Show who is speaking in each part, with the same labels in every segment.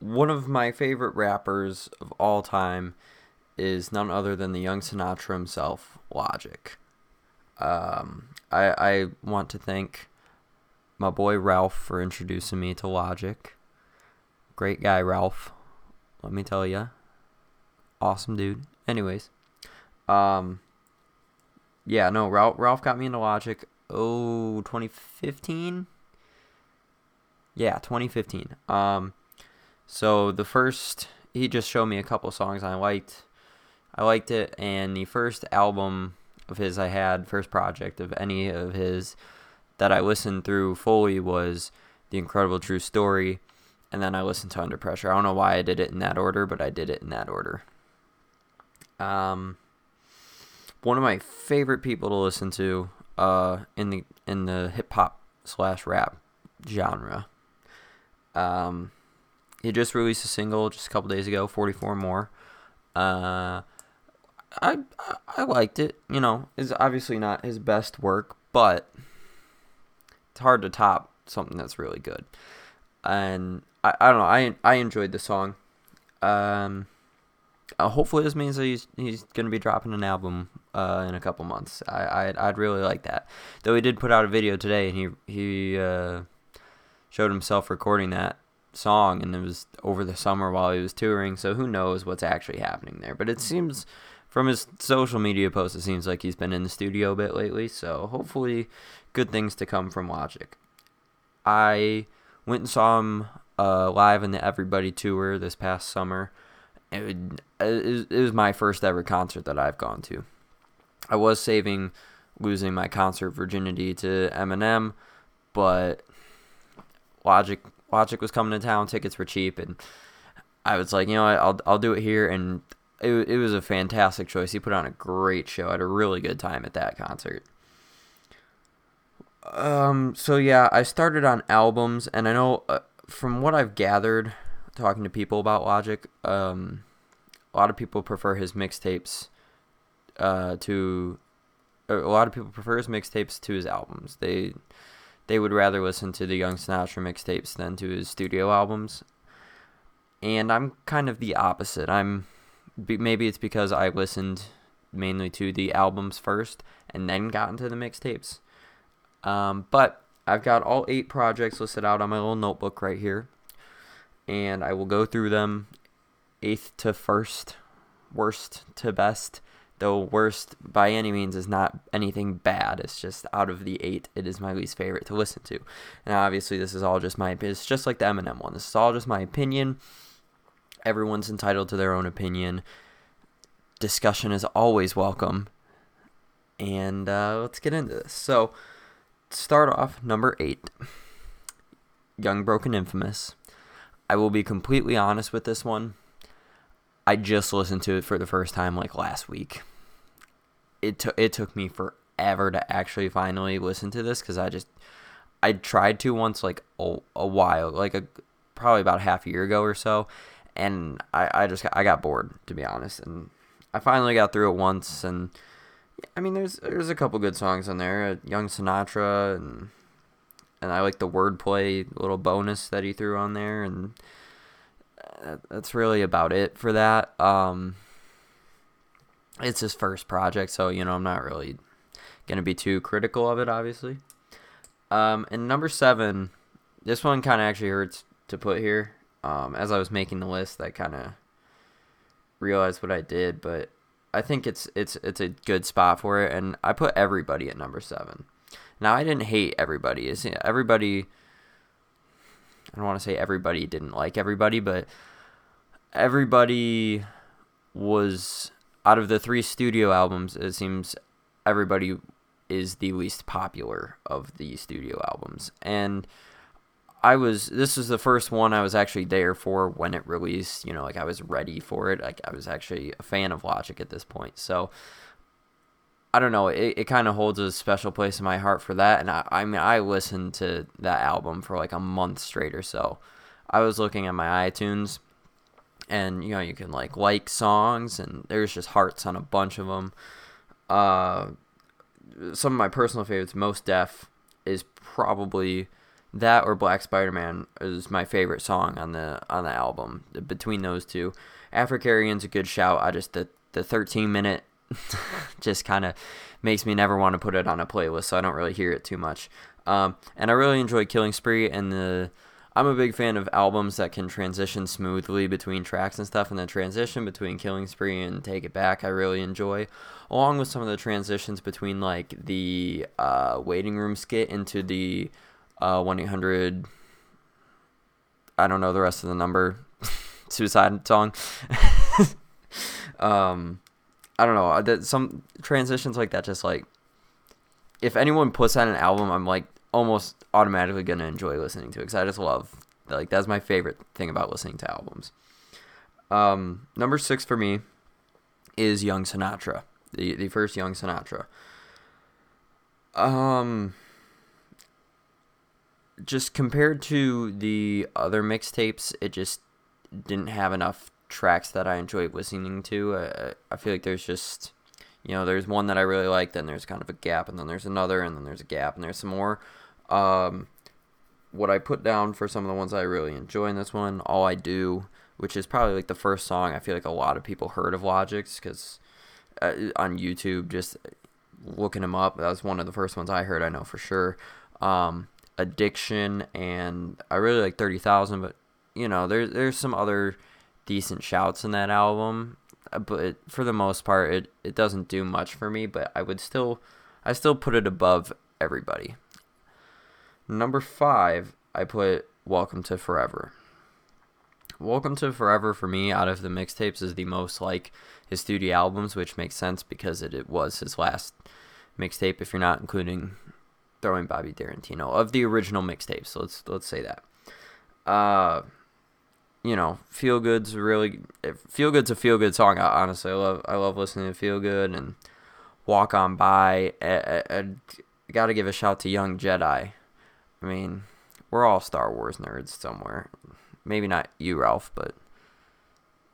Speaker 1: one of my favorite rappers of all time is none other than the young Sinatra himself, Logic. Um, I I want to thank my boy Ralph for introducing me to Logic. Great guy, Ralph. Let me tell you, awesome dude. Anyways, um, yeah, no, Ralph Ralph got me into Logic. Oh, 2015. Yeah, 2015. Um, so the first he just showed me a couple songs I liked. I liked it, and the first album of his I had, first project of any of his that I listened through fully was The Incredible True Story, and then I listened to Under Pressure. I don't know why I did it in that order, but I did it in that order. Um, one of my favorite people to listen to uh, in the in the hip hop slash rap genre. Um, he just released a single just a couple days ago, 44 more. Uh, I I liked it. You know, it's obviously not his best work, but it's hard to top something that's really good. And I, I don't know. I I enjoyed the song. Um, uh, hopefully this means that he's he's gonna be dropping an album uh, in a couple months. I I'd, I'd really like that. Though he did put out a video today, and he he uh, showed himself recording that song, and it was over the summer while he was touring. So who knows what's actually happening there? But it seems from his social media posts, it seems like he's been in the studio a bit lately. So hopefully, good things to come from Logic. I went and saw him uh, live in the Everybody tour this past summer. It, it, it was my first ever concert that I've gone to. I was saving losing my concert virginity to Eminem, but Logic Logic was coming to town, tickets were cheap, and I was like, you know, I'll I'll do it here, and it it was a fantastic choice. He put on a great show. I had a really good time at that concert. Um. So yeah, I started on albums, and I know uh, from what I've gathered, talking to people about Logic, um, a lot of people prefer his mixtapes, uh, to. A lot of people prefer his mixtapes to his albums. They they would rather listen to the Young Sinatra mixtapes than to his studio albums. And I'm kind of the opposite. I'm maybe it's because I listened mainly to the albums first and then got into the mixtapes. Um, but I've got all eight projects listed out on my little notebook right here, and I will go through them eighth to first, worst to best, though worst by any means is not anything bad. It's just out of the eight, it is my least favorite to listen to. And obviously, this is all just my It's just like the Eminem one. This is all just my opinion. Everyone's entitled to their own opinion. Discussion is always welcome. And uh, let's get into this. So, start off number eight Young Broke and Infamous. I will be completely honest with this one. I just listened to it for the first time like last week. It took it took me forever to actually finally listen to this because I just I tried to once like a, a while like a probably about half a year ago or so, and I I just I got bored to be honest, and I finally got through it once, and I mean there's there's a couple good songs on there, uh, Young Sinatra, and and I like the wordplay little bonus that he threw on there, and that's really about it for that. Um, it's his first project, so you know I'm not really gonna be too critical of it, obviously. Um, and number seven, this one kind of actually hurts to put here. Um, as I was making the list, I kind of realized what I did, but I think it's it's it's a good spot for it, and I put everybody at number seven. Now I didn't hate everybody. Is everybody? I don't want to say everybody didn't like everybody, but everybody was out of the three studio albums. It seems everybody is the least popular of the studio albums, and I was this is the first one I was actually there for when it released. You know, like I was ready for it. Like I was actually a fan of Logic at this point, so. I don't know. It, it kind of holds a special place in my heart for that. And I, I mean, I listened to that album for like a month straight or so. I was looking at my iTunes and you know you can like like songs and there's just hearts on a bunch of them uh some of my personal favorites most Def is probably that or Black Spider Man is my favorite song on the on the album. Between those two, AfricAryaN's a good shout. I just the the 13 minute just kind of makes me never want to put it on a playlist, so I don't really hear it too much. Um, and I really enjoy Killing Spree and the. I'm a big fan of albums that can transition smoothly between tracks and stuff, and the transition between Killing Spree and Take It Back I really enjoy, along with some of the transitions between like the uh, waiting room skit into the uh, 1 800. I don't know the rest of the number. Suicide song. um, I don't know. That some transitions like that, just like if anyone puts out an album, I'm like almost automatically gonna enjoy listening to it because I just love like that's my favorite thing about listening to albums. Um, number six for me is Young Sinatra, the the first Young Sinatra. Um, just compared to the other mixtapes, it just didn't have enough tracks that I enjoyed listening to. I feel like there's just, you know, there's one that I really like, then there's kind of a gap, and then there's another, and then there's a gap, and there's some more. Um, what I put down for some of the ones I really enjoy in this one, All I Do, which is probably like the first song I feel like a lot of people heard of Logic's because uh, on YouTube, just looking him up, that was one of the first ones I heard, I know for sure. Um, Addiction, and I really like 30,000, but you know, there's there's some other decent shouts in that album, uh, but for the most part, it it doesn't do much for me. But I would still, I still put it above everybody. Number five, I put Welcome to Forever. Welcome to Forever for me out of the mixtapes is the most like his studio albums, which makes sense because it, it was his last mixtape if you're not including throwing Bobby Tarantino of the original mixtapes. So let's let's say that. Uh you know, Feel Good's really Feel Good's a feel good song. Honestly, I love I love listening to Feel Good and Walk On By. I, I, I got to give a shout to Young Jedi. I mean, we're all Star Wars nerds somewhere. Maybe not you, Ralph, but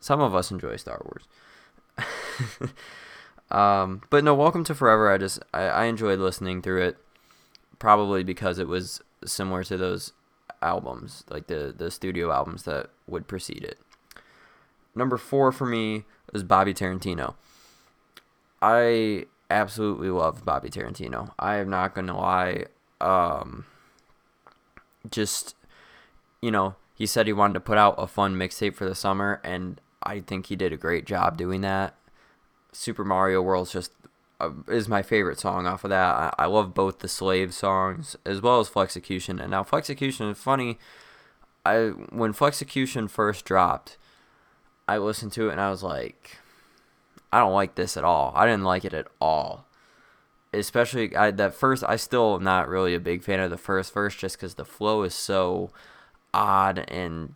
Speaker 1: some of us enjoy Star Wars. um, but no, Welcome to Forever. I just I, I enjoyed listening through it, probably because it was similar to those albums, like the the studio albums that would precede it. Number four for me is Bobby Tarantino. I absolutely love Bobby Tarantino. I am not gonna lie. Um, just you know, he said he wanted to put out a fun mixtape for the summer, and I think he did a great job doing that. Super Mario World's just uh, is my favorite song off of that. I, I love both the Slave songs as well as Flexecution. And now Flexecution is funny. I when Flexecution first dropped, I listened to it and I was like, I don't like this at all. I didn't like it at all. Especially I, that first, I still am not really a big fan of the first verse just because the flow is so odd and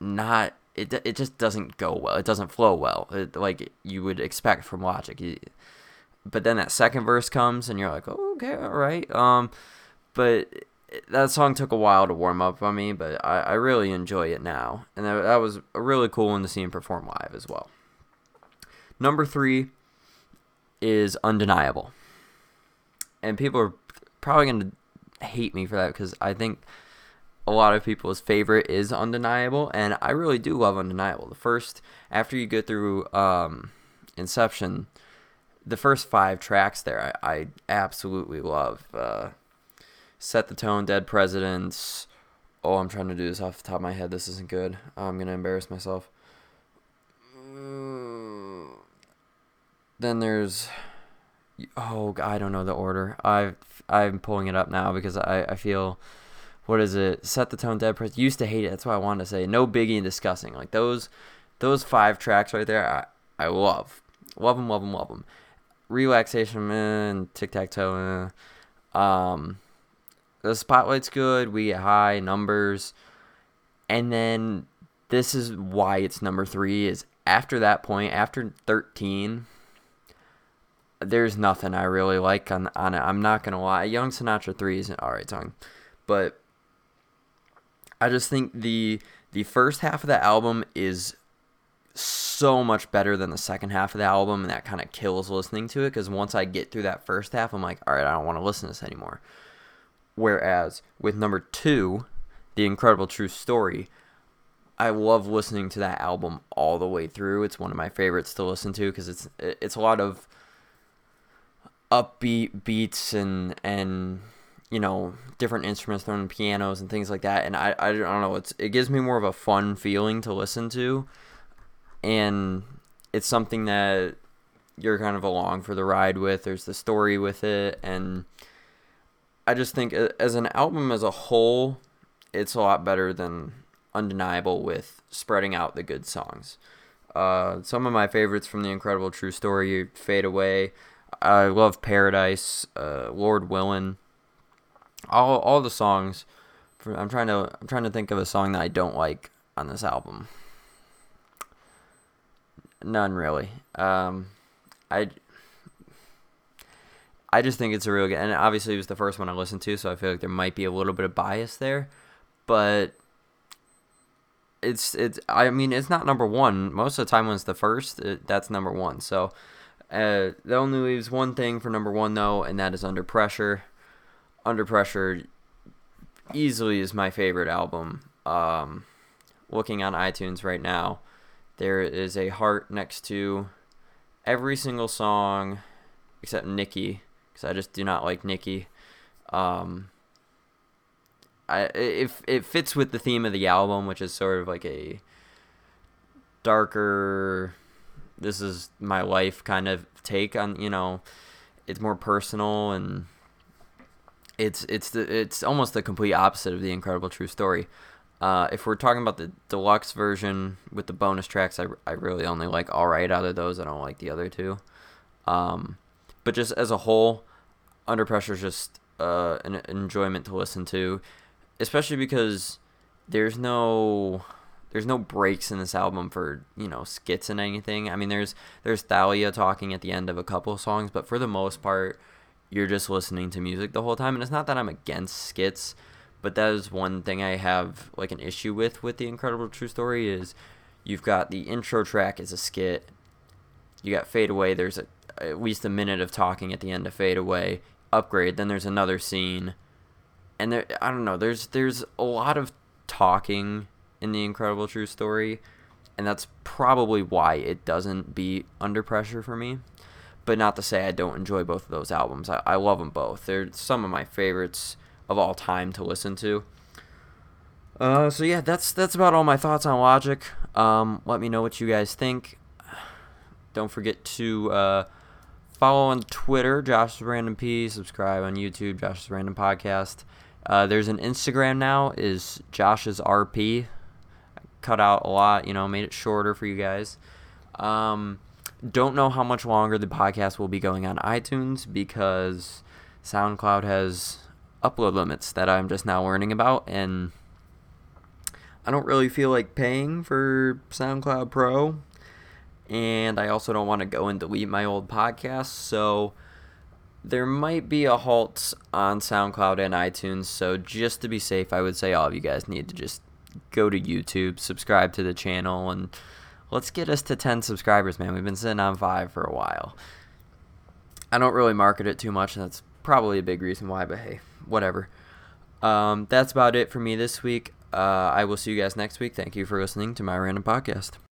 Speaker 1: not. It, it just doesn't go well. It doesn't flow well, it, like you would expect from Logic but then that second verse comes and you're like, oh, okay, all right. Um, but that song took a while to warm up on me, but I, I really enjoy it now, and that, that was a really cool one to see him perform live as well. Number three is undeniable, and people are probably gonna hate me for that because I think a lot of people's favorite is undeniable, and I really do love undeniable. The first after you get through um, Inception the first five tracks there I, I absolutely love. Uh, Set the Tone, Dead Presidents. Oh, I'm trying to do this off the top of my head. This isn't good. I'm going to embarrass myself. then there's. Oh, I don't know the order. i I'm pulling it up now because I, I feel. What is it? Set the Tone, Dead press Used to hate it. That's what I wanted to say. No Biggie and Disgusting. Like those, those five tracks right there, I, I love. Love them, love them, love them relaxation man tic tac toe um the spotlight's good we get high numbers and then this is why it's number three is after that point after 13 there's nothing i really like on, on it i'm not gonna lie young sinatra 3 isn't alright song but i just think the the first half of the album is so much better than the second half of the album, and that kind of kills listening to it because once I get through that first half, I'm like, all right, I don't want to listen to this anymore. Whereas with number two, The Incredible True Story, I love listening to that album all the way through. It's one of my favorites to listen to because it's it's a lot of upbeat beats and and you know different instruments thrown in pianos and things like that. And I, I don't know it's it gives me more of a fun feeling to listen to. And it's something that you're kind of along for the ride with. There's the story with it. And I just think as an album as a whole it's a lot better than undeniable with spreading out the good songs. Uh, some of my favorites from the incredible true story fade away I love Paradise, uh, Lord Willin', all all the songs. I'm trying to I'm trying to think of a song that I don't like on this album. None really. Um, I I just think it's a real good, and obviously it was the first one I listened to, so I feel like there might be a little bit of bias there, but it's it's I mean it's not number one. Most of the time when it's the first, it, that's number one. So uh, that only leaves one thing for number one, though, and that is Under Pressure. Under Pressure easily is my favorite album. Um, looking on iTunes right now, there is a heart next to every single song except Nikki, because I just do not like Nikki. Um, I it, it fits with the theme of the album, which is sort of like a darker this is my life kind of take on you know it's more personal and it's it's the it's almost the complete opposite of the incredible true story. Uh, if we're talking about the deluxe version with the bonus tracks I, I really only like all right out of those. I don't like the other two. Um, but just as a whole under pressure is just uh, an enjoyment to listen to especially because there's no there's no breaks in this album for you know skits and anything. I mean, there's there's Thalia talking at the end of a couple songs, but for the most part, you're just listening to music the whole time. And it's not that I'm against skits, but that is one thing I have like an issue with with the Incredible True Story is you've got the intro track is a skit, you got Fade Away. There's a, at least a minute of talking at the end of Fade Away. Upgrade. Then there's another scene, and there I don't know. There's there's a lot of talking in the incredible true story and that's probably why it doesn't beat under pressure for me. But not to say i don't enjoy both of those albums. I, I love them both. They're some of my favorites of all time to listen to. Uh, so yeah that's that's about all my thoughts on logic. Um, let me know what you guys think. Don't forget to uh, follow on twitter josh's random p subscribe on youtube josh's random podcast. Uh, there's an instagram now is josh's rp cut out a lot, you know, made it shorter for you guys. Um, don't know how much longer the podcast will be going on iTunes because SoundCloud has upload limits that I'm just now learning about, and I don't really feel like paying for SoundCloud Pro, and I also don't want to go and delete my old podcasts, so there might be a halt on SoundCloud and iTunes. So just to be safe, I would say all of you guys need to just go to YouTube, subscribe to the channel, and let's get us to 10 subscribers, man. We've been sitting on five for a while. I don't really market it too much, and that's probably a big reason why, but hey, whatever. Um, that's about it for me this week. Uh, I will see you guys next week. Thank you for listening to my random podcast.